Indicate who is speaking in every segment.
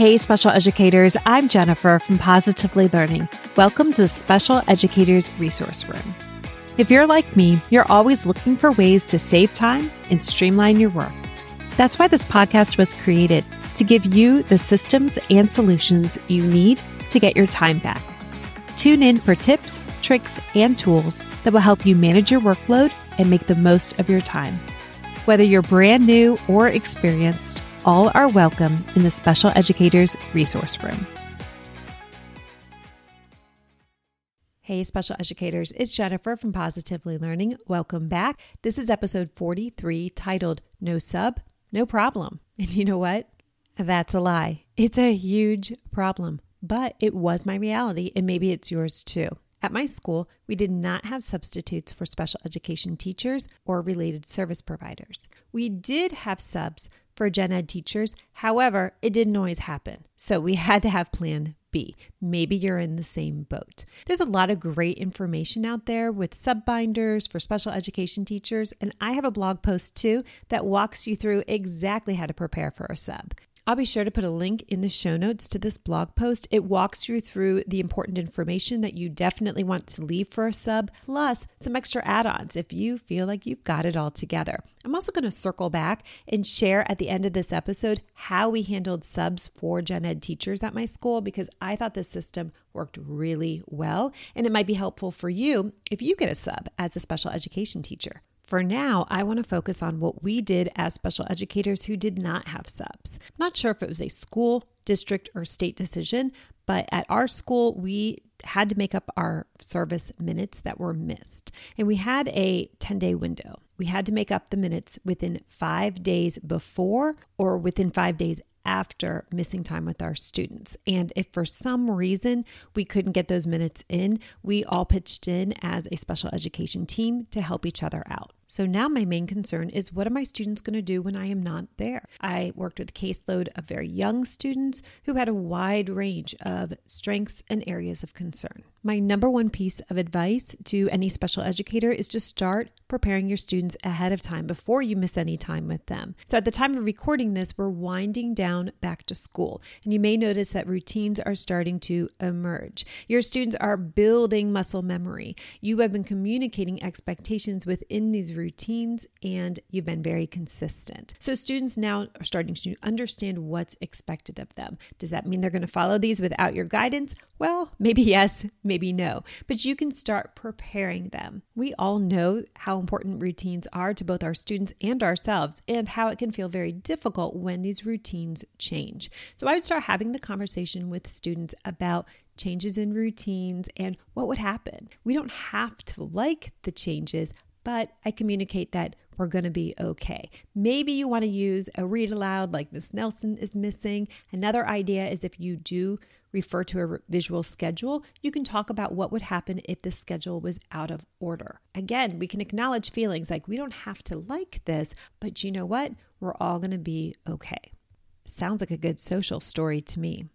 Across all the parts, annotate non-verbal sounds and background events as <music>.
Speaker 1: Hey, special educators, I'm Jennifer from Positively Learning. Welcome to the Special Educators Resource Room. If you're like me, you're always looking for ways to save time and streamline your work. That's why this podcast was created to give you the systems and solutions you need to get your time back. Tune in for tips, tricks, and tools that will help you manage your workload and make the most of your time. Whether you're brand new or experienced, all are welcome in the Special Educators Resource Room. Hey, special educators, it's Jennifer from Positively Learning. Welcome back. This is episode 43 titled No Sub, No Problem. <laughs> And you know what? That's a lie. It's a huge problem, but it was my reality, and maybe it's yours too. At my school, we did not have substitutes for special education teachers or related service providers. We did have subs for gen ed teachers. However, it didn't always happen. So we <laughs> had to have plan B. Maybe you're in the same boat. There's a lot of great information out there with sub binders for special education teachers, and I have a blog post too that walks you through exactly how to prepare for a sub. I'll be sure to put a link in the show notes to this blog post. It walks you through the important information that you definitely want to leave for a sub, plus some extra add ons if you feel like you've got it all together. I'm also going to circle back and share at the end of this episode how we handled subs for gen ed teachers at my school because I thought this system worked really well and it might be helpful for you if you get a sub as a special education teacher. For now, I want to focus on what we did as special educators who did not have subs. Not sure if it was a school, district, or state decision, but at our school, we had to make up our service minutes that were missed. And we had a 10 day window. We had to make up the minutes within five days before or within five days after missing time with our students. And if for some reason we couldn't get those minutes in, we all pitched in as a special education team to help each other out. So now my main concern is what are my students going to do when I am not there? I worked with a caseload of very young students who had a wide range of strengths and areas of concern. My number one piece of advice to any special educator is to start preparing your students ahead of time before you miss any time with them. So at the time of recording this, we're winding down back to school, and you may notice that routines are starting to emerge. Your students are building muscle memory. You have been communicating expectations within these routines and you've been very consistent. So students now are starting to understand what's expected of them. Does that mean they're going to follow these without your guidance? Well, maybe yes, maybe no, but you can start preparing them. We all know how important routines are to both our students and ourselves, and how it can feel very difficult when these routines change. So I would start having the conversation with students about changes in routines and what would happen. We don't have to like the changes, but I communicate that we're going to be okay. Maybe you want to use a read aloud like Miss Nelson is missing. Another idea is if you do refer to a visual schedule, you can talk about what would happen if the schedule was out of order. Again, we can acknowledge feelings like we don't have to like this, but you know what? We're all going to be okay. Sounds like a good social story to me.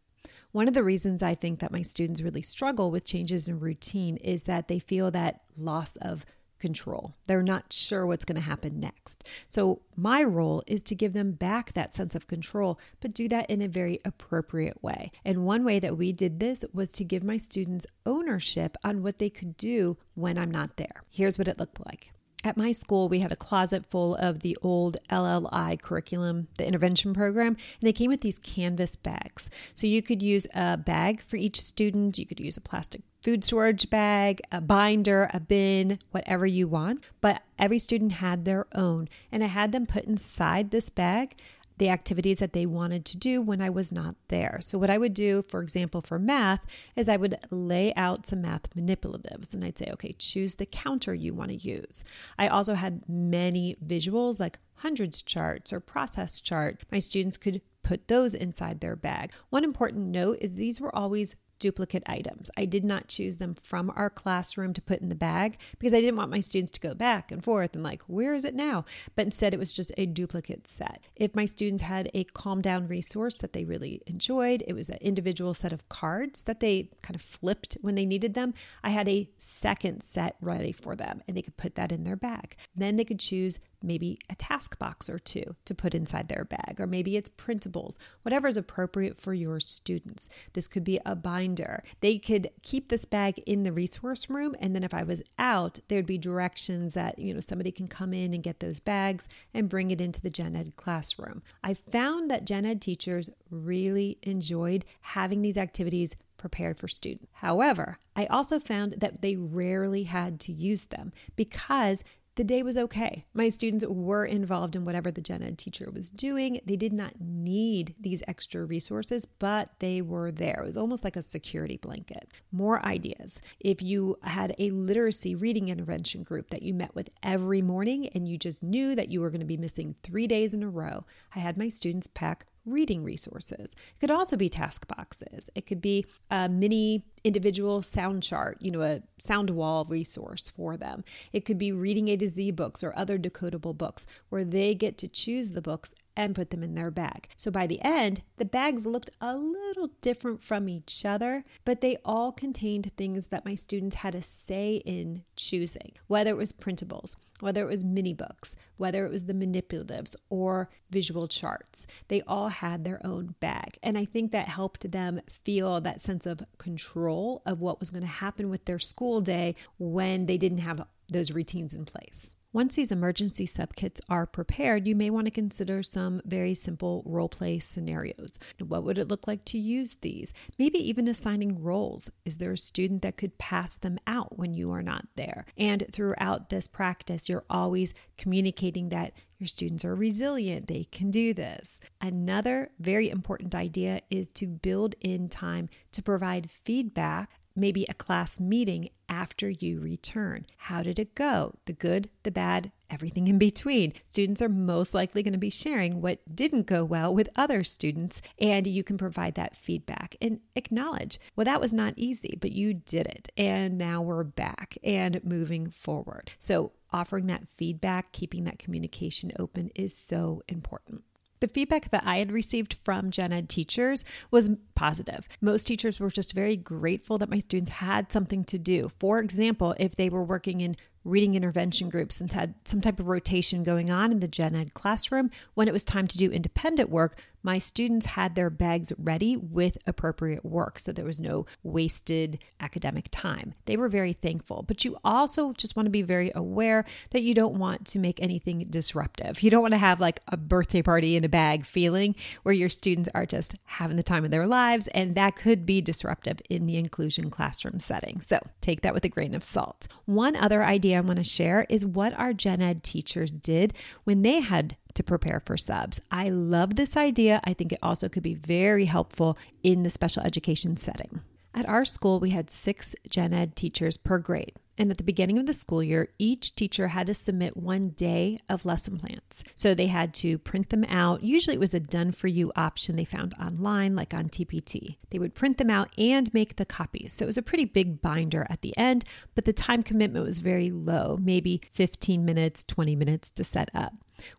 Speaker 1: One of the reasons I think that my students really struggle with changes in routine is that they feel that loss of control. They're not sure what's going to happen next. So, my role is to give them back that sense of control, but do that in a very appropriate way. And one way that we did this was to give my students ownership on what they could do when I'm not there. Here's what it looked like. At my school, we had a closet full of the old LLI curriculum, the intervention program, and they came with these canvas bags. So you could use a bag for each student, you could use a plastic food storage bag, a binder, a bin, whatever you want. But every student had their own, and I had them put inside this bag the activities that they wanted to do when I was not there. So, what I would do, for example, for math, is I would lay out some math manipulatives and I'd say, okay, choose the counter you want to use. I also had many visuals like hundreds charts or process chart. My students could put those inside their bag. One important note is these were always duplicate items. I did not choose them from our classroom to put in the bag because I didn't want my students to go back and forth and like, where is it now? But instead, it was just a duplicate set. If my students had a calm down resource that they really enjoyed, it was an individual set of cards that they kind of flipped when they needed them. I had a second set ready for them and they could put that in their bag. Then they could choose maybe a task box or two to put inside their bag, or maybe it's printables, whatever is appropriate for your students. This could be a binder. They could keep this bag in the resource room, and then if I was out, there'd be directions that, you know, somebody can come in and get those bags and bring it into the gen ed classroom. I found that gen ed teachers really enjoyed having these activities prepared for students. However, I also found that they rarely had to use them because the day was okay. My students were involved in whatever the gen ed teacher was doing. They did not need these extra resources, but they were there. It was almost like a security blanket. More ideas. If you had a literacy reading intervention group that you met with every morning and you just knew that you were going to be missing three days in a row, I had my students pack reading resources. It could also be task boxes. It could be a mini individual sound chart, you know, a sound wall resource for them. It could be reading A to Z books or other decodable books where they get to choose the books and put them in their bag. So by the end, the bags looked a little different from each other, but they all contained things that my students had a say in choosing, whether it was printables, whether it was mini books, whether it was the manipulatives or visual charts. They all had their own bag. And I think that helped them feel that sense of control of what was going to happen with their school day when they didn't have those routines in place. Once these emergency sub kits are prepared, you may want to consider some very simple role play scenarios. What would it look like to use these? Maybe even assigning roles. Is there a student that could pass them out when you are not there? And throughout this practice, you're always communicating that your students are resilient, they can do this. Another very important idea is to build in time to provide feedback maybe a class meeting after you return. How did it go? The good, the bad, everything in between. Students are most likely going to be sharing what didn't go well with other students, and you can provide that feedback and acknowledge, well, that was not easy, but you did it. And now we're back and moving forward. So, offering that feedback, keeping that communication open is so important. The feedback that I had received from gen ed teachers was positive. Most teachers were just very grateful that my students had something to do. For example, if they were working in reading intervention groups and had some type of rotation going on in the gen ed classroom, when it was time to do independent work, my students had their bags ready with appropriate work. So there was no wasted academic time. They were very thankful. But you also just want to be very aware that you don't want to make anything disruptive. You don't want to have like a birthday party in a bag feeling where your students are just having the time of their lives. And that could be disruptive in the inclusion classroom setting. So take that with a grain of salt. One other idea I want to share is what our gen ed teachers did when they had to prepare for subs. I love this idea. I think it also could be very helpful in the special education setting. At our school, we had six gen ed teachers per grade. And at the beginning of the school year, each teacher had to submit one day of lesson plans. So they had to print them out. Usually it was a done for you option they found online, like on TPT. They would print them out and make the copies. So it was a pretty big binder at the end, but the time commitment was very low, maybe 15 minutes, 20 minutes to set up.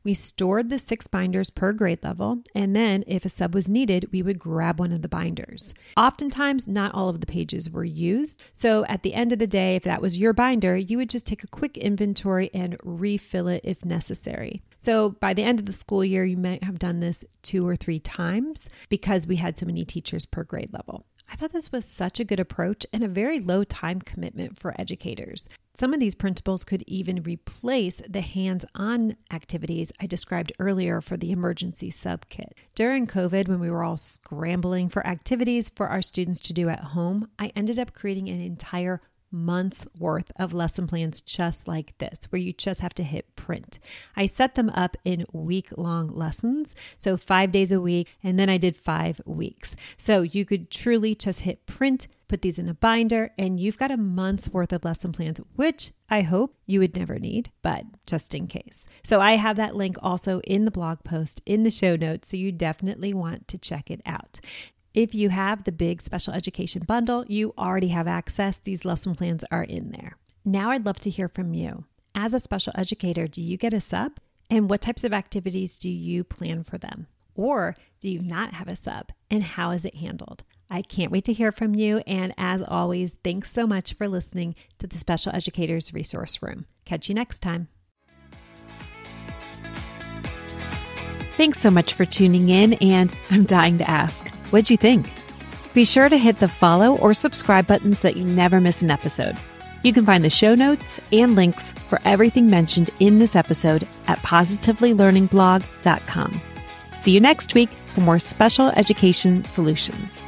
Speaker 1: We stored the six binders per grade level, and then if a sub was needed, we would grab one of the binders. Oftentimes, not all of the pages were used, so at the end of the day, if that was your binder, you would just take a quick inventory and refill it if necessary. So by the end of the school year, you might have done this two or three times because we had so many teachers per grade level. I thought this was such a good approach and a very low time commitment for educators. Some of these printables could even replace the hands on activities I described earlier for the emergency sub kit. During COVID, when we were all scrambling for activities for our students to do at home, I ended up creating an entire months worth of lesson plans just like this, where you just have to hit print. I set them up in week long lessons, so five days a week, and then I did five weeks. So you could truly just hit print, put these in a binder, and you've got a month's worth of lesson plans, which I hope you would never need, but just in case. So I have that link also in the blog post in the show notes, so you definitely want to check it out. If you have the big special education bundle, you already have access. These lesson plans are in there. Now I'd love to hear from you. As a special educator, do you get a sub? And what types of activities do you plan for them? Or do you not have a sub? And how is it handled? I can't wait to hear from you. And as always, thanks so much for listening to the Special Educators Resource Room. Catch you next time. Thanks so much for tuning in, and I'm dying to ask, what'd you think? Be sure to hit the follow or subscribe buttons so that you never miss an episode. You can find the show notes and links for everything mentioned in this episode at positivelylearningblog.com. See you next week for more special education solutions.